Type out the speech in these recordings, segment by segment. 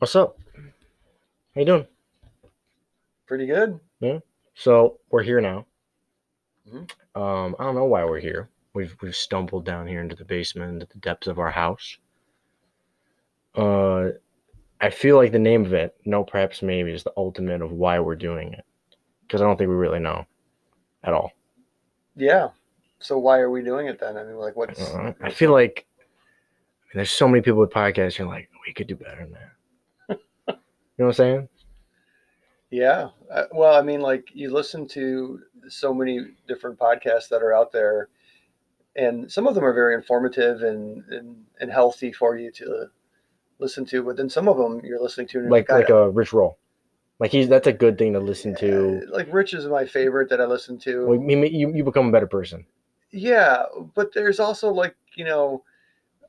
What's up? How you doing? Pretty good. Yeah. So we're here now. Mhm. Um, I don't know why we're here. We've we've stumbled down here into the basement, into the depths of our house. Uh, I feel like the name of it, no, perhaps maybe, is the ultimate of why we're doing it, because I don't think we really know at all. Yeah. So why are we doing it then? I mean, like, what's? Uh, I feel like there's so many people with podcasts. You're like, we could do better than that. You know what I'm saying? Yeah. Uh, well, I mean, like, you listen to so many different podcasts that are out there, and some of them are very informative and and, and healthy for you to listen to. But then some of them you're listening to, Like like, a Rich Roll. Like he's that's a good thing to listen to. like Rich is my favorite that I listen to. Well, you, you you become a better person. Yeah, but there's also like, you know,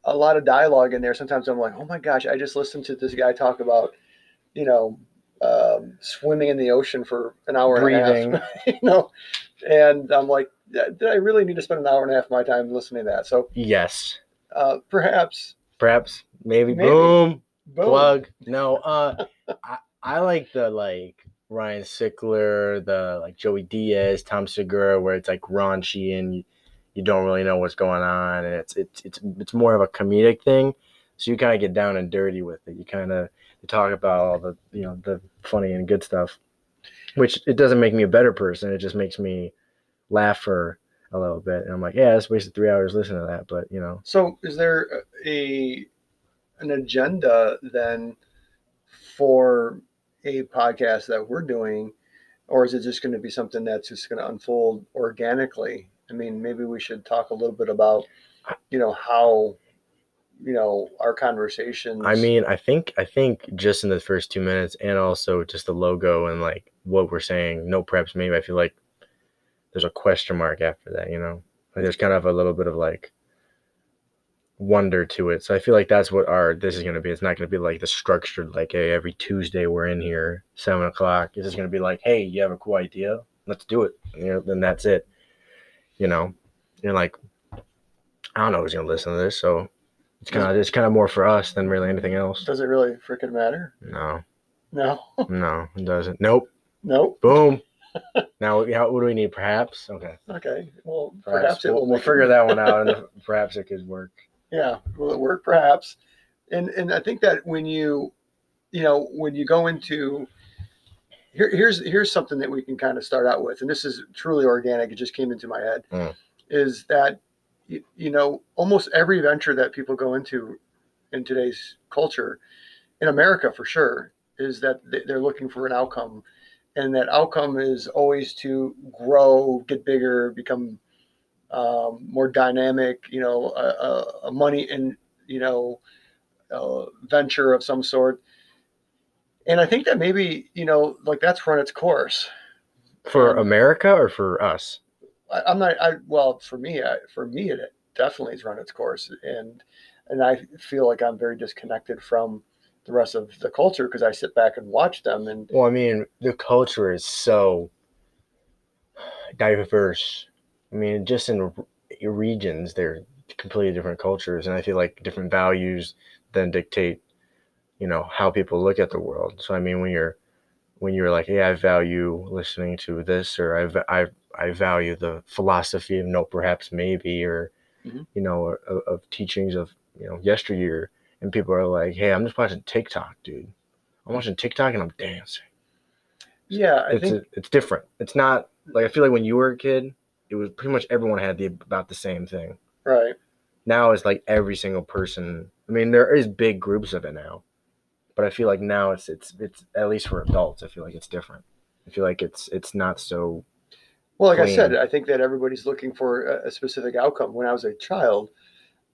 a lot of dialogue in there. Sometimes I'm like, oh my gosh, I just listened to this guy talk about, you know, um, swimming in the ocean for an hour Breathing. and a half. you know, and I'm like, did I really need to spend an hour and a half of my time listening to that? So Yes. uh, perhaps, Perhaps. Maybe. Maybe. Boom. boom. Plug. No. Uh, I, I like the like Ryan Sickler, the like Joey Diaz, Tom Segura, where it's like raunchy and you, you don't really know what's going on, and it's it's it's it's more of a comedic thing. So you kind of get down and dirty with it. You kind of you talk about all the you know the funny and good stuff, which it doesn't make me a better person. It just makes me laugh for a little bit, and I'm like, yeah, I just wasted three hours listening to that, but you know. So is there a an agenda then for a podcast that we're doing, or is it just going to be something that's just going to unfold organically? I mean, maybe we should talk a little bit about, you know, how, you know, our conversations. I mean, I think I think just in the first two minutes, and also just the logo and like what we're saying, no preps. Maybe I feel like there's a question mark after that. You know, like there's kind of a little bit of like wonder to it. So I feel like that's what our this is gonna be. It's not gonna be like the structured like, hey, every Tuesday we're in here seven o'clock. It's just gonna be like, hey, you have a cool idea? Let's do it. You know, then that's it. You know, you're like, I don't know who's gonna listen to this, so it's kind of it's kind of more for us than really anything else. does it really freaking matter? No, No, no, it doesn't. Nope. Nope. Boom. now, yeah, what do we need? Perhaps. Okay. Okay. Well, Perhaps, perhaps, it we'll, we'll figure that one out, and perhaps it could work. Yeah, will it work? Perhaps. And and I think that when you, you know, when you go into here, here's here's something that we can kind of start out with, and this is truly organic. It just came into my head. Mm. Is that you, you know almost every venture that people go into in today's culture, in America for sure, is that they- they're looking for an outcome, and that outcome is always to grow, get bigger, become um, more dynamic, you know, a, a, money and you know, venture of some sort. And I think that maybe you know, like that's run its course. For America or for us? I'm not. I well, for me, I, for me, it definitely has run its course, and and I feel like I'm very disconnected from the rest of the culture because I sit back and watch them, and Well, I mean, the culture is so diverse. I mean, just in regions, they're completely different cultures, and I feel like different values then dictate, you know, how people look at the world. So, I mean, when you're when you're like, hey, I value listening to this, or I va- I I value the philosophy of no, perhaps, maybe, or Mhm. you know, of, of teachings of you know yesteryear, and people are like, hey, I'm just watching TikTok, dude. I'm watching TikTok and I'm dancing yeah, I it's think a, it's different. It's not like I feel like when you were a kid, it was pretty much everyone had the about the same thing. right. Now it's like every single person. I mean, there is big groups of it now, but I feel like now it's it's it's at least for adults. I feel like it's different. I feel like it's it's not so. Well, like I said, I think that everybody's looking for a, a specific outcome. When I was a child,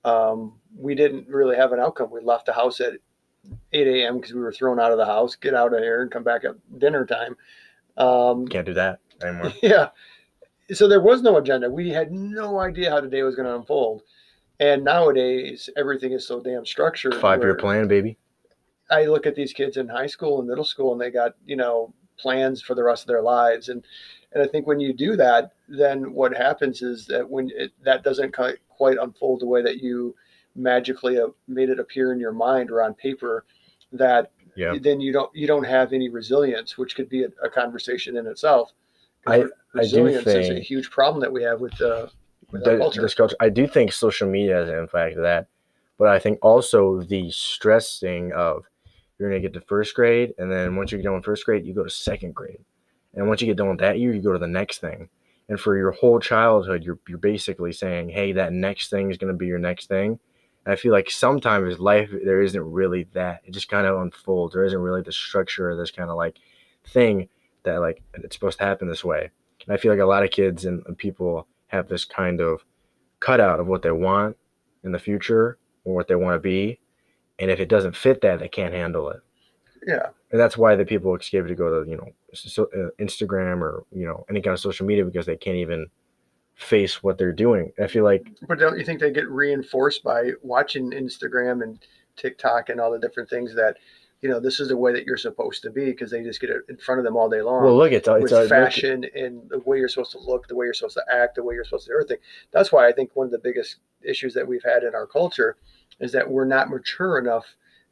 um, we didn't really have an outcome. We left the house at 8 a.m. because we were thrown out of the house, get out of here and come back at dinner time. Um, Can't do that anymore. yeah. So there was no agenda. We had no idea how the day was going to unfold. And nowadays, everything is so damn structured. Five year plan, baby. I look at these kids in high school and middle school, and they got you know plans for the rest of their lives. And and I think when you do that, then what happens is that when it, that doesn't quite, unfold the way that you magically uh, made it appear in your mind or on paper, that Yeah. then you don't you don't have any resilience, which could be a, a conversation in itself. I- re- I do resilience is a huge problem that we have with uh, with the- culture. this culture. I do think social media has an impact of that, but I think also the stressing of you're gonna get to first grade, and then once you get done with first grade, you go to second grade, and once you get done with that year, you go to the next thing. And for your whole childhood, you're you're basically saying, hey, that next thing is gonna be your next thing. And I feel like sometimes life there isn't really that. It just kind of unfolds. There isn't really the structure of this kind of like thing that like it's supposed to happen this way. And I feel like a lot of kids and people have this kind of cutout of what they want in the future or what they want to be. And if it doesn't fit that, they can't handle it. Yeah, And that's why the people escape to go to, you know, so, uh, Instagram or, you know, any kind of social media because they can't even face what they're doing. I feel like, but don't you think they get reinforced by watching Instagram and TikTok and all the different things that you know this is the way that you're supposed to be because they just get it in front of them all day long. well, look, it's, it's with look- fashion and the way you're supposed to look, the way you're supposed to act, the way you're supposed to do everything. That's why I think one of the biggest issues that we've had in our culture is that we're not mature enough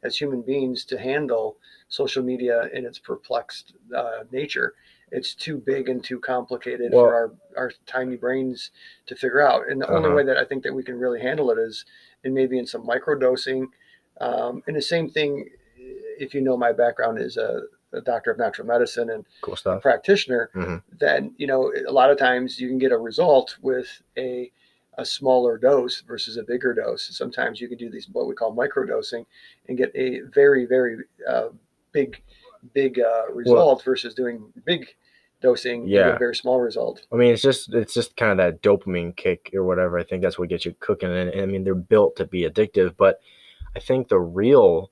as human beings to handle social media in its perplexed uh, nature. It's too big and too complicated Well- for our, our tiny brains to figure out. And the only Uh-huh. way that I think that we can really handle it is in maybe in some microdosing. Um, and the same thing, if you know my background is a, a doctor of natural medicine and cool practitioner, Mhm. then you know a lot of times you can get a result with a a smaller dose versus a bigger dose. Sometimes you can do these what we call microdosing and get a very very uh, big big uh, result versus doing big dosing and Yeah. a very small result. I mean, it's just it's just kind of that dopamine kick or whatever. I think that's what gets you cooking. And, and I mean, they're built to be addictive, but I think the real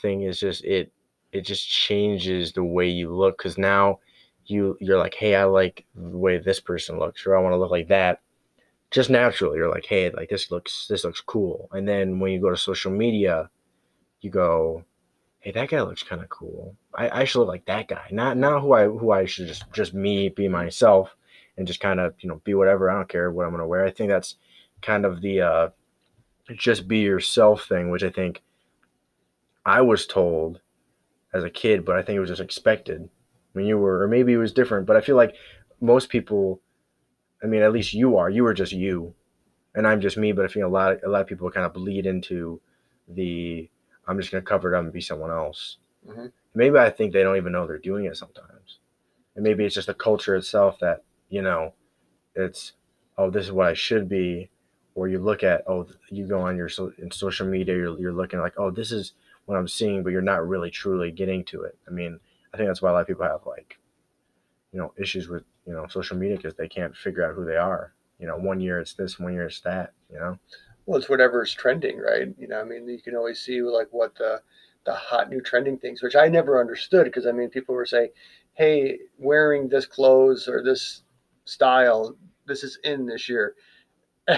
thing is just it it just changes the way you look because now you you're like, hey, I like the way this person looks, or I want to look like that. Just naturally, you're like, hey, like this looks this looks cool. And then when you go to social media, you go, hey, that guy looks kind of cool. I, I should look like that guy. Not not who I who I should just just me be myself and just kind of you know be whatever. I don't care what I'm gonna wear. I think that's kind of the uh, just be yourself thing, which I think I was told as a kid, but I think it was just expected when you were, or maybe it was different. But I feel like most people, I mean, at least you are. You are just you, and I'm just me. But I feel a lot, a lot of people kind of bleed into the I'm just gonna cover it up and be someone else. Mhm. Maybe I think they don't even know they're doing it sometimes, and maybe it's just the culture itself that you know, it's oh this is what I should be, or you look at oh you go on your so, in social media you're you're looking like oh this is what I'm seeing, but you're not really truly getting to it. I mean, I think that's why a lot of people have like, you know, issues with you know social media because they can't figure out who they are. You know, one year it's this, one year it's that. You know, Well, it's whatever is trending, right? You know, I mean, you can always see like what the the hot new trending things, which I never understood because I mean, people were saying, "Hey, wearing this clothes or this style, this is in this year,"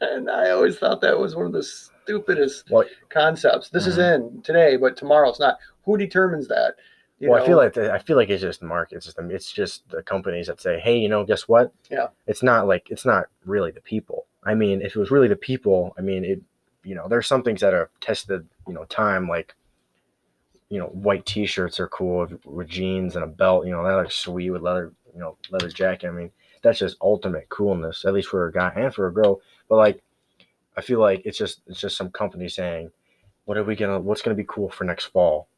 and I always thought that was one of the stupidest Well- concepts. This is mm-hmm. in today, but tomorrow it's not. Who determines that? You well, I feel like the, I feel like it's just the market. It's just the, it's just the companies that say, hey, you know, guess what? Yeah. It's not like it's not really the people. I mean, if it was really the people, I mean, it, you know, there's some things that are tested, you know, time like, you know, white T-shirts are cool with, with jeans and a belt. You know, that looks sweet with leather, you know, leather jacket. I mean, that's just ultimate coolness, at least for a guy and for a girl. But like, I feel like it's just it's just some company saying, what are we gonna, what's gonna be cool for next fall,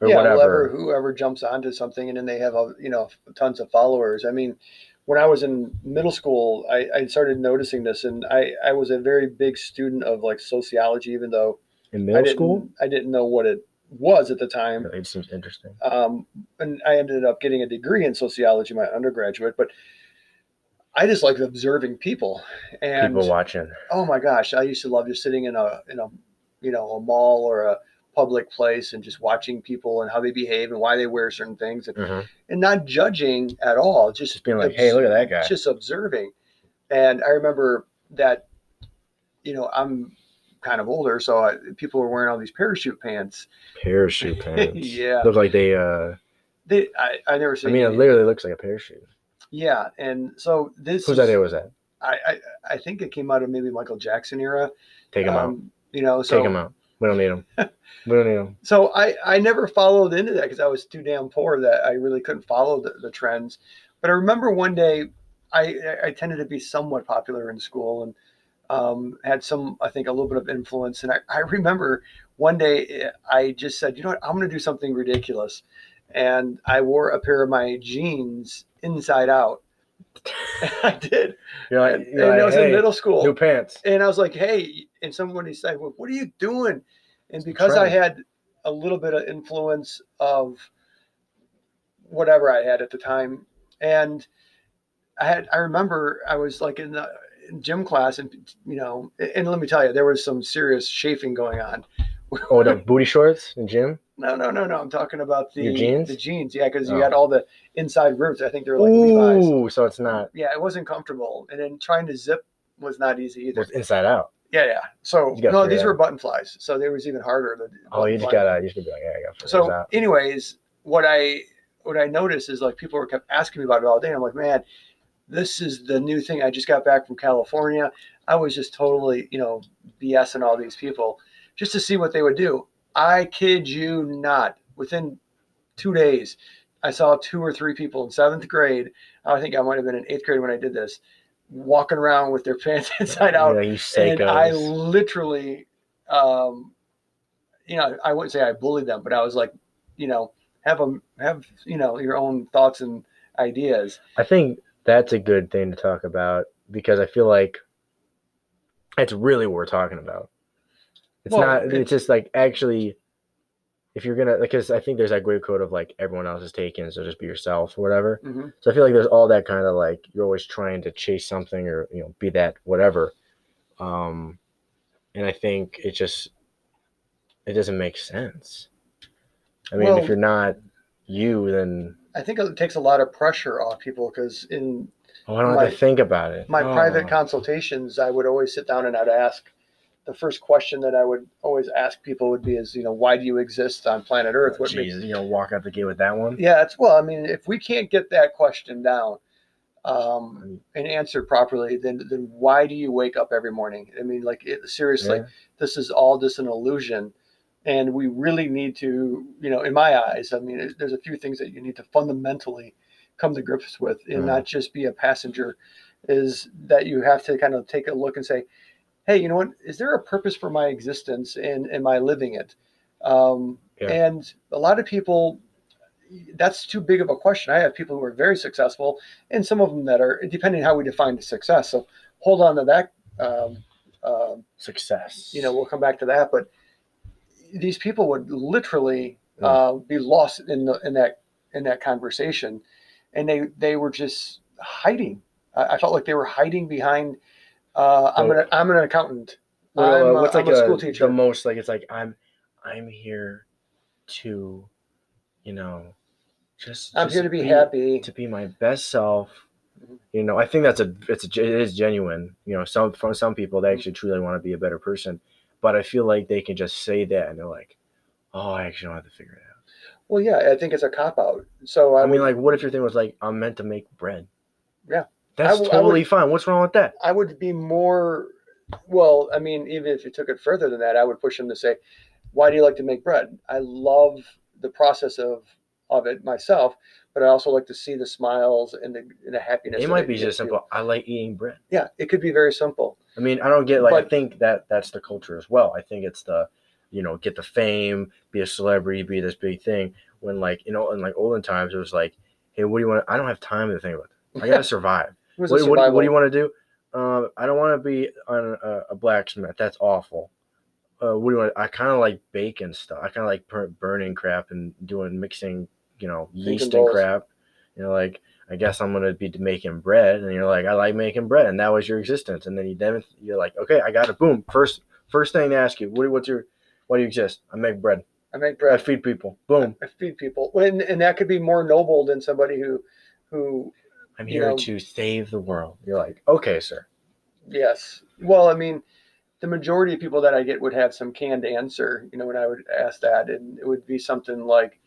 or yeah, whatever. whoever whoever jumps onto something and then they have a you know tons of followers. I mean, when I was in middle school, I, I started noticing this, and I I was a very big student of like sociology, even though In I middle didn't school, I didn't know what it was at the time. it seems interesting. Um, and I ended up getting a degree in sociology, my undergraduate, but. I just like observing people, and People watching. oh my gosh, I used to love just sitting in a in a you know a mall or a public place and just watching people and how they behave and why they wear certain things and, Mhm. and not judging at all, just, Just being like, hey, look at that guy. just observing. And I remember that, you know, I'm kind of older, so I, people were wearing all these parachute pants. Parachute pants. Yeah. Look like they. uh They, I, I never seen. I mean, it literally looks like a parachute. yeah, and so this Whose idea was that? I, I I think it came out of maybe Michael Jackson era. Take him out. Um, You know, so Take him out. We don't need them. we don't need them. So I, I never followed into that because I was too damn poor that I really couldn't follow the, the trends. But I remember one day I, I tended to be somewhat popular in school and um, had some, I think, a little bit of influence. And I, I remember one day eh, I just said, you know what, I'm going to do something ridiculous. And I wore a pair of my jeans inside out. I did. You're like, and, you're and like, I was hey, in middle school. new pants. and I was like, "Hey!" And somebody said, well, "What are you doing?" And because I had a little bit of influence of whatever I had at the time, and I had, I remember I was like in the in gym class, and you know, and let me tell you, there was some serious chafing going on. Oh, the booty shorts in gym. No, no, no, no. I'm talking about the Your jeans? The jeans, yeah, because you Oh. had all the inside ribs. I think they're like Levi's. Ooh, so it's not. Yeah, it wasn't comfortable, and then trying to zip was not easy either. It's inside out. Yeah, yeah. So no, these it were out. button flies, so they was even harder. Oh, you just fly. gotta, you just be like, yeah, I got. So, out. anyways, what I what I noticed is like people were kept asking me about it all day. I'm like, man, this is the new thing. I just got back from California. I was just totally, you know, BSing all these people just to see what they would do. I kid you not. Within two days, I saw two or three people in seventh grade. I think I might have been in eighth grade when I did this, walking around with their pants inside out Yeah, you and I literally, um, you know, I wouldn't say I bullied them, but I was like, you know, have them have you know your own thoughts and ideas. I think that's a good thing to talk about because I feel like it's really what we're talking about. It's Well, not. It's just like actually, if you're gonna, because I think there's that great quote of like everyone else is taken, so just be yourself or whatever. Mm-hmm. So I feel like there's all that kind of like you're always trying to chase something or you know be that whatever. Um, and I think it just it doesn't make sense. I mean, Well- if you're not you, then I think it takes a lot of pressure off people because in oh, I don't My- have to think about it. my Oh. private consultations, I would always sit down and I'd ask. The first question that I would always ask people would be, "Is you know, why do you exist on planet Earth? What makes Jeez, you know, walk out the gate with that one. Yeah, it's well. I mean, if we can't get that question down um, and answered properly, then then why do you wake up every morning? I mean, like it, seriously, Yeah. this is all just an illusion, and we really need to, you know, in my eyes, I mean, there's a few things that you need to fundamentally come to grips with, and Mhm. not just be a passenger. Is that you have to kind of take a look and say, hey, you know what? Is there a purpose for my existence, and am I living it? Um, Yeah. And a lot of people that's too big of a question. I have people who are very successful, and some of them that are depending how we define success. So hold on to that. Um, um, Success. you know, we'll come back to that. But these people would literally Yeah. uh, be lost in the in that in that conversation, and they they were just hiding. I, I felt like they were hiding behind. Uh, I'm an I'm an accountant. Well, I'm, uh, what's I'm like a a- school teacher. The most like it's like I'm I'm here to, you know, just. I'm just here to be happy. To be my best self. Mhm. You know, I think that's a it's a, it is genuine. You know, some from some people Mm-hmm. they actually truly want to be a better person, but I feel like they can just say that and they're like, oh, I actually don't have to figure it out. Well, yeah, I think it's a cop out. So I, I mean, would- like, what if your thing was like, I'm meant to make bread? Yeah. That's w- I would- totally fine. What's wrong with that? I would be more. Well, I mean, even if you took it further than that, I would push him to say, "Why do you like to make bread?" I love the process of of it myself, but I also like to see the smiles and the, and the happiness. It might be just simple. I like eating bread. Yeah, it could be very simple. I mean, I don't get like I think that that's the culture as well. I think it's the, you know, get the fame, be a celebrity, be this big thing. When like you know, in like olden times, it was like, hey, what do you want? I don't have time to think about. It. I gotta survive. What, what, what do you want to do? Um, I don't want to be on a, a blacksmith. That's awful. Uh, what do you want? I kind of like baking stuff. I kind of like bur- burning crap and doing mixing, you know, yeast and crap. You know, like I guess I'm gonna be making bread, and you're like, I like making bread, and that was your existence. And then you then you're like, okay, I got it. Boom. First first thing to ask you, what, what's your why do you exist? I make bread. I make bread. I feed people. Boom. I feed people, and and that could be more noble than somebody who, who I'm You here know- to save the world. You're like, okay, sir. Yes. Well, I mean, the majority of people that I get would have some canned answer, you know, when I would ask that. And it would be something like,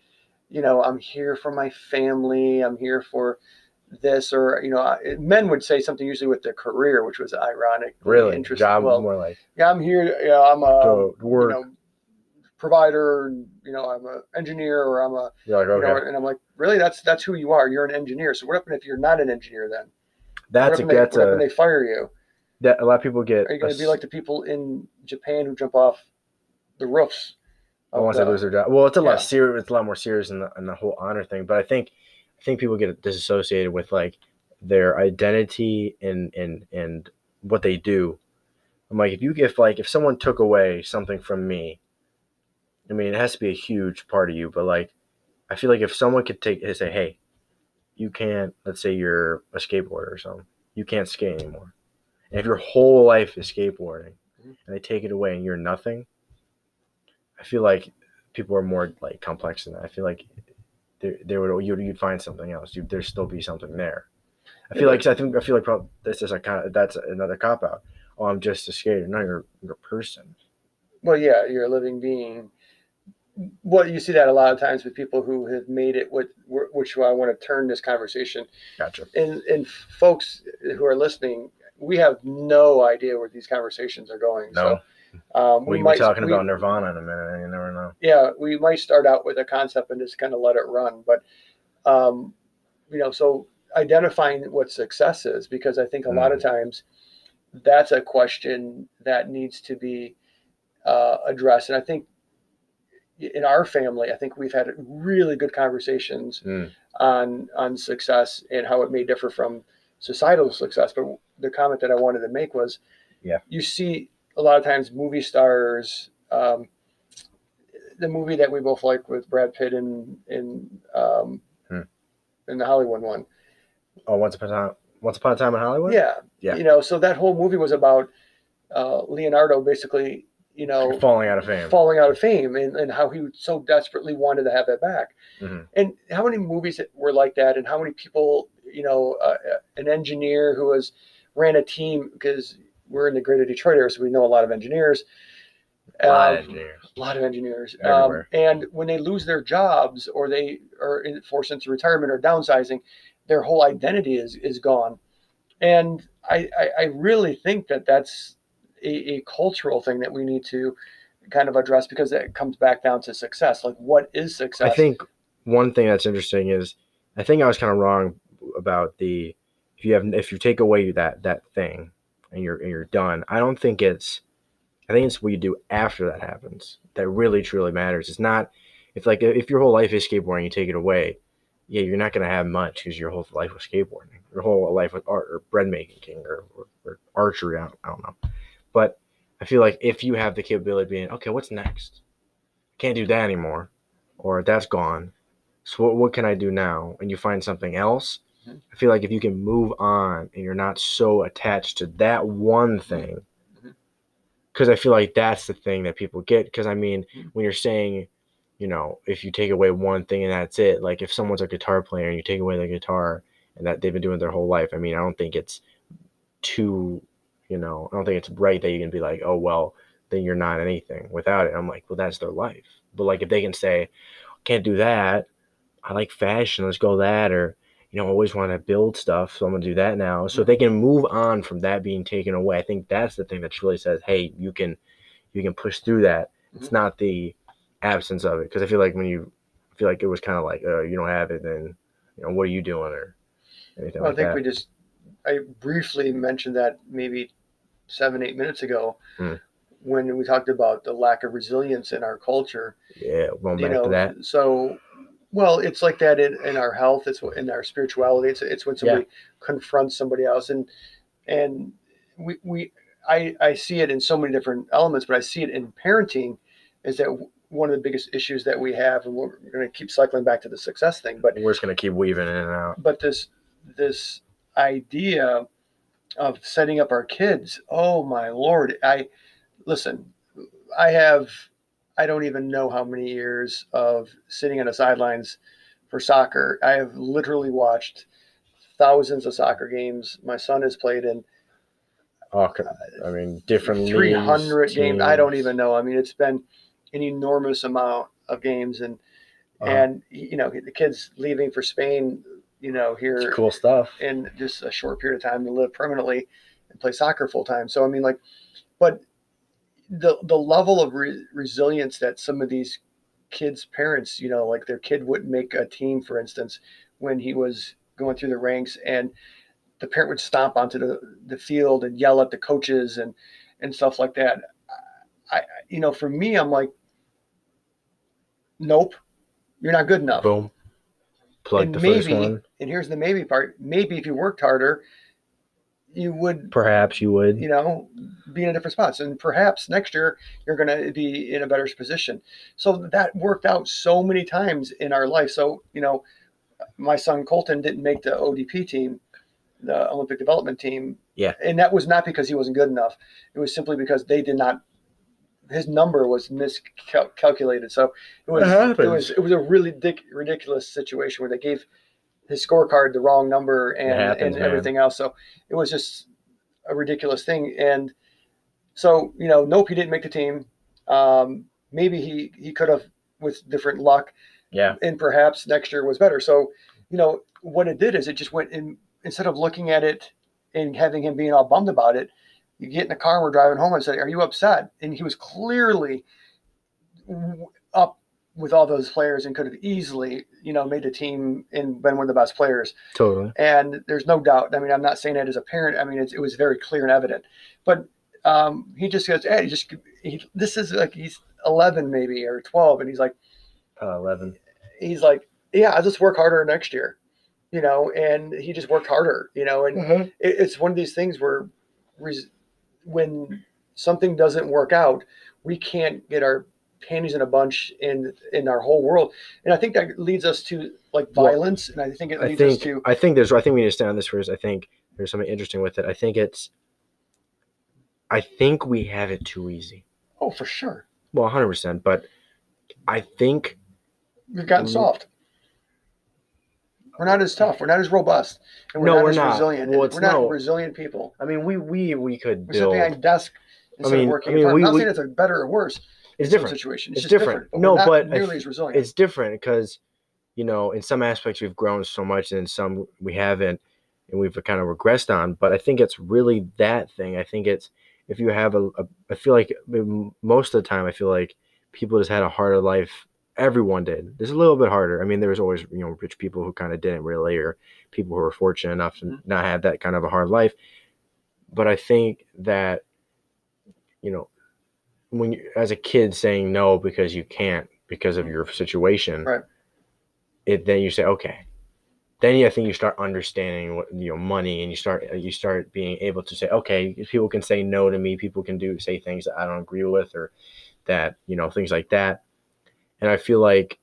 you know, I'm here for my family. I'm here for this. Or, you know, I- men would say something usually with their career, which was ironic. Really, Interesting. job Well, more like yeah, I'm here. Yeah, I'm a, to um, you work. know, provider, and you know, I'm a engineer, or I'm a, You're like, you okay, know, and I'm like, really, that's that's who you are. You're an engineer. So what happens if you're not an engineer then? that's what happens that's they a they fire you? that a lot of people get. Are you going to be like the people in Japan who jump off the roofs? Want to the- lose their job. Well, it's a lot serious. It's a lot more serious in the, in the whole honor thing. But I think, I think people get disassociated with like their identity and and and what they do. I'm like, if you if like if someone took away something from me, I mean, it has to be a huge part of you. But like, I feel like if someone could take and say, hey, you can't. Let's say you're a skateboarder or something. You can't skate anymore. And if your whole life is skateboarding, Mhm. and they take it away and you're nothing, I feel like people are more like complex than that. I feel like there, there would you'd, you'd find something else. You there'd still be something there. I feel like I think I feel like probably this is a kind of that's another cop out. Oh, I'm just a skater. No, you're you're a person. Well, yeah, you're a living being. Well, you see that a lot of times with people who have made it. What, which I want to turn this conversation Gotcha. and and folks who are listening, we have no idea where these conversations are going. No, So, um, we, we might talking we- about Nirvana in a minute. You never know. yeah, we might start out with a concept and just kind of let it run. But, um, you know, so identifying what success is, because I think a lot of Mm-hmm. times that's a question that needs to be uh, addressed. And I think in our family, I think we've had really good conversations Mm. on on success and how it may differ from societal success. But the comment that I wanted to make was, Yeah. you see a lot of times movie stars. Um, the movie that we both like with Brad Pitt and in um, Hmm. in the Hollywood one, Oh, once upon a time, once upon a time in Hollywood. yeah, Yeah. you know, so that whole movie was about uh, Leonardo basically, you know, falling out of fame. falling out of fame and, and how he so desperately wanted to have that back. Mhm. And how many movies were like that? And how many people, you know, uh, an engineer who was ran a team because we're in the greater Detroit area, so we know a lot of engineers. A lot of Um, engineers. a lot of engineers. Um, and when they lose their jobs or they are forced into retirement or downsizing, their whole identity is, is gone. And I, I, I really think that that's a, a cultural thing that we need to kind of address because it comes back down to success. Like, what is success? I think one thing that's interesting is I think I was kind of wrong about the if you have if you take away that that thing and you're and you're done. I don't think it's I think it's what you do after that happens that really truly matters. It's not if like if your whole life is skateboarding, you take it away. Yeah, you're not gonna have much because your whole life was skateboarding, your whole life was art or bread making or, or, or archery. I don't, I don't know, but I feel like if you have the capability of being okay, what's next? Can't do that anymore, or that's gone. So what, what can I do now? And you find something else. Mhm. I feel like if you can move on and you're not so attached to that one thing, Mhm. because I feel like that's the thing that people get. Because I mean, when you're saying, you know, if you take away one thing and that's it, like if someone's a guitar player and you take away the guitar and that they've been doing their whole life, I mean, I don't think it's too, you know, I don't think it's right that you can be like, oh well, then you're not anything without it. I'm like, well, that's their life. But like if they can say, can't do that, I like fashion, let's go that, or you know, I always want to build stuff, so I'm gonna do that now. So they can move on from that being taken away, I think that's the thing that really says, hey, you can, you can push through that. It's Mhm. not the absence of it, because I feel like when you I feel like it was kind of like, uh, you don't have it, then you know, what are you doing, or anything Well, I think that. we just, I briefly mentioned that maybe seven, eight minutes ago Hmm. when we talked about the lack of resilience in our culture. yeah, going back know to that. so well it's like that in, in our health it's in our spirituality it's, it's when somebody confronts somebody else and and we, we I, I see it in so many different elements but i see it in parenting is that one of the biggest issues that we have and we're going to keep cycling back to the success thing but We're just gonna keep weaving in and out. but this this idea of setting up our kids. Oh my lord i listen i have i don't even know how many years of sitting on the sidelines for soccer. I have literally watched thousands of soccer games my son has played in. Oh, I mean, different 300 leagues, games i don't even know. I mean it's been an enormous amount of games and Uh-huh. and you know the kids leaving for spain you know here It's cool stuff. in just a short period of time to live permanently and play soccer full time. So I mean, like, but the the level of re- resilience that some of these kids' parents, you know, like their kid wouldn't make a team, for instance, when he was going through the ranks, and the parent would stomp onto the, the field and yell at the coaches and and stuff like that. I, you know, for me, I'm like, nope, you're not good enough. Boom. Plug and the maybe, first one. And here's the maybe part. Maybe if you worked harder, you would Perhaps you would. you know, be in a different spot. And perhaps next year you're going to be in a better position. So that worked out so many times in our life. So, you know, my son Colton didn't make the ODP team, the Olympic development team. Yeah. And that was not because he wasn't good enough. It was simply because they did not, his number was miscalculated. So it was, It it was, it was a really dic- ridiculous situation where they gave his scorecard the wrong number and, happens, and man. everything else. So it was just a ridiculous thing. And so, you know, nope, he didn't make the team. Um, maybe he, he could have with different luck Yeah. and perhaps next year was better. So, you know, what it did is it just went in, instead of looking at it and having him being all bummed about it, you get in the car and we're driving home and say, are you upset? And he was clearly with all those players and could have easily, you know, made the team and been one of the best players. Totally. And there's no doubt. I mean, I'm not saying that as a parent. I mean, it's, it was very clear and evident. But um, he just goes, "Hey, just he, this is like he's 11 maybe or 12," and he's like, Uh, Eleven. he's like, "Yeah, I'll just work harder next year," you know. And he just worked harder, you know. And it, it's one of these things where res- when something doesn't work out, we can't get our panties in a bunch in in our whole world. And I think that leads us to like Well, violence, and I think it I leads think us to I think there's I think we need to stay on this first. I think there's something interesting with it. I think it's I think we have it too easy. oh, for sure, Well, 100. percent But I think we've gotten Mm. soft. We're not as tough. We're not as robust, and we're No, not we're as not. resilient. Well, we're not no- resilient people. I mean we we we could We sit build. behind desk instead mean- of working. I mean, we, I'm not we- saying it's a better or worse. It's different. Situation. It's just different. But No, but nearly as resilient. It's different because you know in some aspects we've grown so much and in some we haven't and we've kind of regressed on. But I think it's really that thing. I think it's if you have a, a I feel like most of the time I feel like people just had a harder life. Everyone did. It's a little bit harder. I mean, there was always you know rich people who kind of didn't really, or people who were fortunate enough to Mhm. not have that kind of a hard life. But I think that you know when you as a kid saying no because you can't because of your situation Right. it then you say okay. Then you, I think you start understanding what you know money and you start uh, you start being able to say okay people can say no to me. People can do say things that I don't agree with or that you know things like that. And I feel like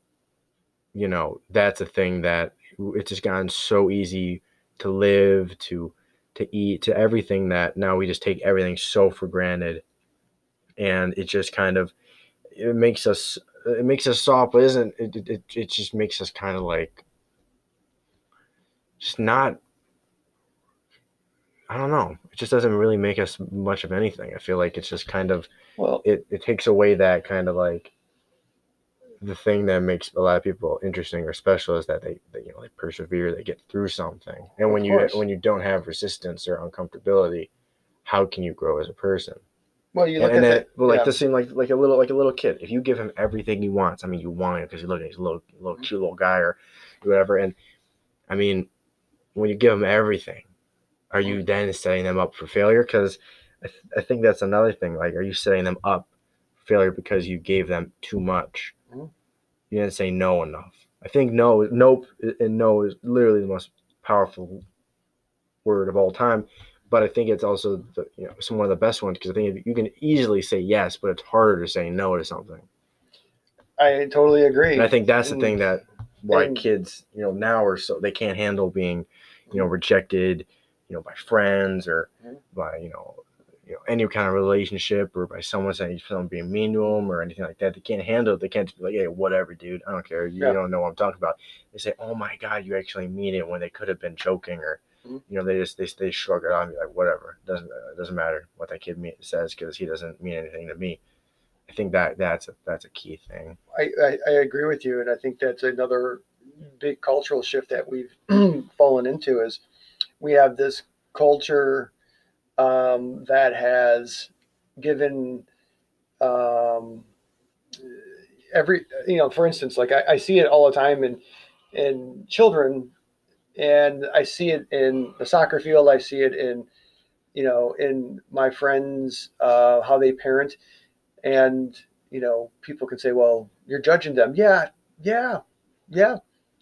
you know that's a thing that it's just gotten so easy to live to to eat to everything that now we just take everything so for granted and it just kind of it makes us it makes us soft but isn't it it, it, just makes us kind of like just not i don't know. It just doesn't really make us much of anything. I feel like it's just kind of well, it, it takes away that kind of like the thing that makes a lot of people interesting or special is that they, they you know they persevere they get through something. And when you when you don't have resistance or uncomfortability how can you grow as a person well, you look and, at that. well, like yeah. this seem like like a little like a little kid. If you give him everything he wants, I mean, you want it because you look at he's a little little Mm-hmm. cute little guy or whatever. And I mean, when you give him everything, are Mm-hmm. you then setting them up for failure? Because I, th- I think that's another thing. Like, are you setting them up for failure because you gave them too much? Mhm. You didn't say no enough. I think no, nope, and no is literally the most powerful word of all time but I think it's also the, you know some one of the best ones because I think you can easily say yes, but it's harder to say no to something. I totally agree. And I think that's the And- thing that why and- kids you know now are so they can't handle being you know rejected you know by friends or Mhm. by you know you know any kind of relationship or by someone saying someone being mean to them or anything like that. They can't handle it. They can't just be like, hey, whatever, dude. I don't care. You Yeah. don't know what I'm talking about. They say, oh my god, you actually mean it when they could have been joking or Mhm. you know they just they, they shrug it off and be like whatever doesn't uh, doesn't matter what that kid me- says because he doesn't mean anything to me. I think that that's a that's a key thing. I, I, I agree with you, and I think that's another big cultural shift that we've fallen into is we have this culture um, that has given um, every you know for instance like I, I see it all the time in in children and i see it in the soccer field. I see it in you know in my friends uh, how they parent. And you know people can say well you're judging them. Yeah yeah yeah.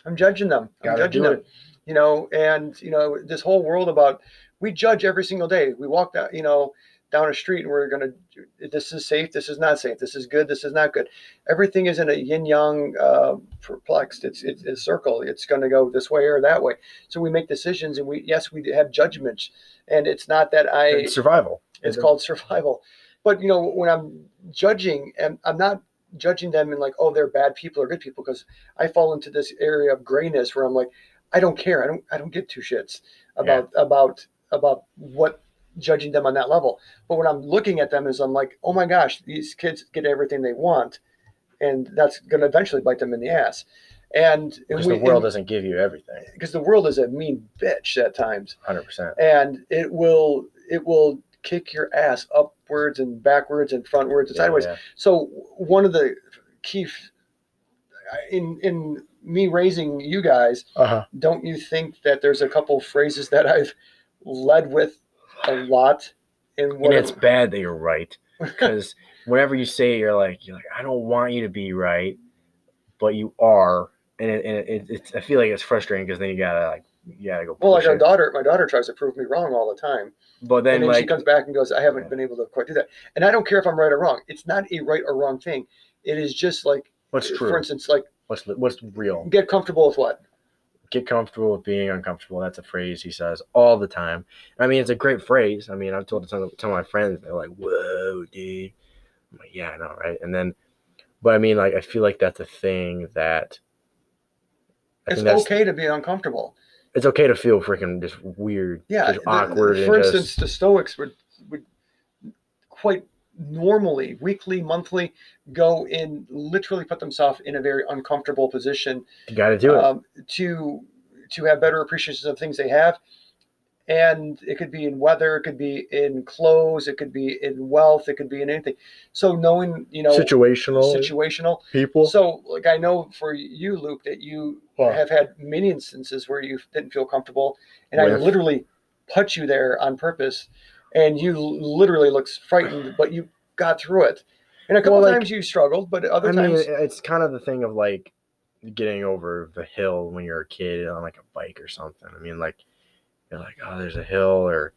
I'm judging them. I'm Gotta judging them you know and you know this whole world about we judge every single day. We walk down you know down a street and we're going to this is safe this is not safe this is good this is not good. Everything is in a yin yang uh, perplexed it's, it's a circle it's going to go this way or that way. So we make decisions and we yes we have judgments and it's not that i It's survival. it's called survival. But you know when i'm judging and i'm not judging them in like oh they're bad people or good people because i fall into this area of grayness where i'm like i don't care i don't i don't give two shits about about about what judging them on that level but when i'm looking at them is i'm like oh my gosh these kids get everything they want and that's going to eventually bite them in the ass and because the world doesn't give you everything. because the world is a mean bitch at times Hundred percent. and it will it will kick your ass upwards and backwards and frontwards and sideways. So one of the key in in me raising you guys, Uh huh. don't you think that there's a couple phrases that I've led with a lot in And what it's bad that you're right because whenever you say it, you're like you're like I don't want you to be right, but you are, and it, and it, it's I feel like it's frustrating because then you gotta like you gotta go. well, like our daughter, my daughter tries to prove me wrong all the time, But then, and then like she comes back and goes, "I haven't Yeah. been able to quite do that." And I don't care if I'm right or wrong. It's not a right or wrong thing. It is just like, what's true? for instance, like what's what's real? get comfortable with what Get comfortable with being uncomfortable. That's a phrase he says all the time. I mean, it's a great phrase. I mean, I've told it to some, of my friends. They're like, "Whoa, dude!" I'm like, "Yeah, I know, right?" And then, but I mean, like, I feel like that's a thing that. I it's okay to be uncomfortable. it's okay to feel freaking just weird, Yeah, just the- awkward, For and instance, just the Stoics would would quite normally, weekly, monthly, go in literally put themselves in a very uncomfortable position you got to do it. um, to to have better appreciation of things they have. And it could be in weather, it could be in clothes, it could be in wealth, it could be in anything. So knowing, you know, Situational situational. people. So, like I know for you, Luke, that you Well, have had many instances where you didn't feel comfortable, and I literally put you there on purpose, and you literally looked frightened, but you got through it. And a couple Well, like- times you struggled, but other I mean, times, it's kind of the thing of like getting over the hill when you're a kid on like a bike or something. I mean, like you're like, oh, there's a hill or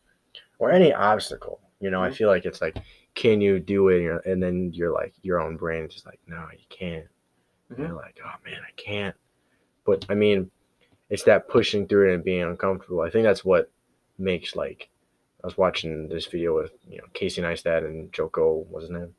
or any obstacle. You know, I Mhm. feel like it's like, can you do it? And then you're like, your own brain is just like, no, you can't. And Mhm. You're like, oh man, I can't. But I mean, it's that pushing through it and being uncomfortable. I think that's what makes like. I was watching this video with you know Casey Neistat and Jocko, was his name,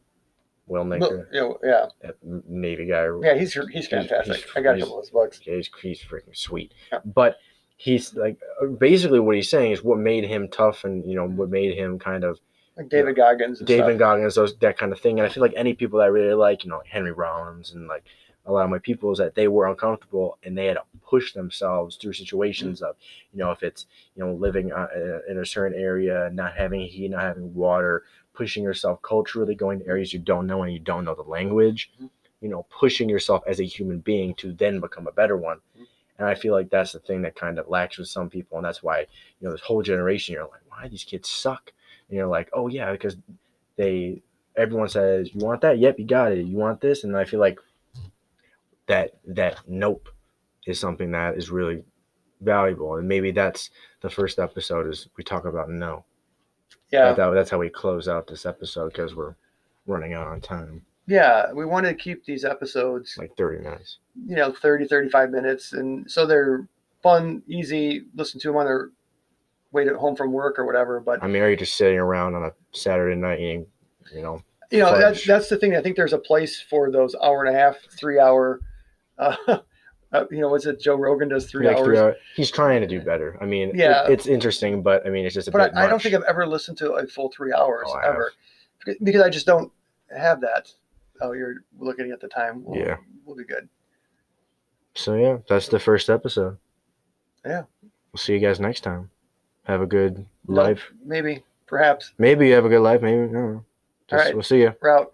Willink, you yeah, that Navy guy. yeah, he's he's fantastic. he's- I got a couple of his books. Yeah, he's, he's freaking sweet. Yeah. But he's like basically what he's saying is what made him tough and you know what made him kind of Like David Goggins. And David stuff. Goggins, those that kind of thing. And I feel like any people that I really like, you know, like Henry Rollins and like a lot of my people is that they were uncomfortable and they had to push themselves through situations of, you know, if it's, you know, living uh, in a certain area, not having heat, not having water, pushing yourself culturally, going to areas you don't know and you don't know the language, Mhm. you know, pushing yourself as a human being to then become a better one. Mhm. And I feel like that's the thing that kind of lacks with some people. And that's why, you know, this whole generation, you're like, why these kids suck? And you're like, oh, yeah, because they everyone says you want that yep you got it you want this and i feel like that that nope is something that is really valuable and maybe that's the first episode is we talk about no Yeah, that, that's how we close out this episode because we're running out on time yeah. We want to keep these episodes, like 30 minutes you know, 30, 35 minutes, and so they're fun, easy. Listen to them on their way to home from work or whatever. But i mean are you just sitting around on a saturday night eating you know you know that's that's the thing i think there's a place for those hour and a half three hour uh, uh, you know what's it joe rogan does three hours three hour- he's trying to do better i mean it- Yeah. it's interesting but i mean it's just a but bit I, I don't think i've ever listened to a full three hours Oh, I have. ever because i just don't have that oh you're looking at the time we'll, Yeah. we'll be good so yeah that's the first episode Yeah. we'll see you guys next time have a good No, life maybe perhaps Maybe you have a good life. Maybe I don't know. Just, right. We'll see you. route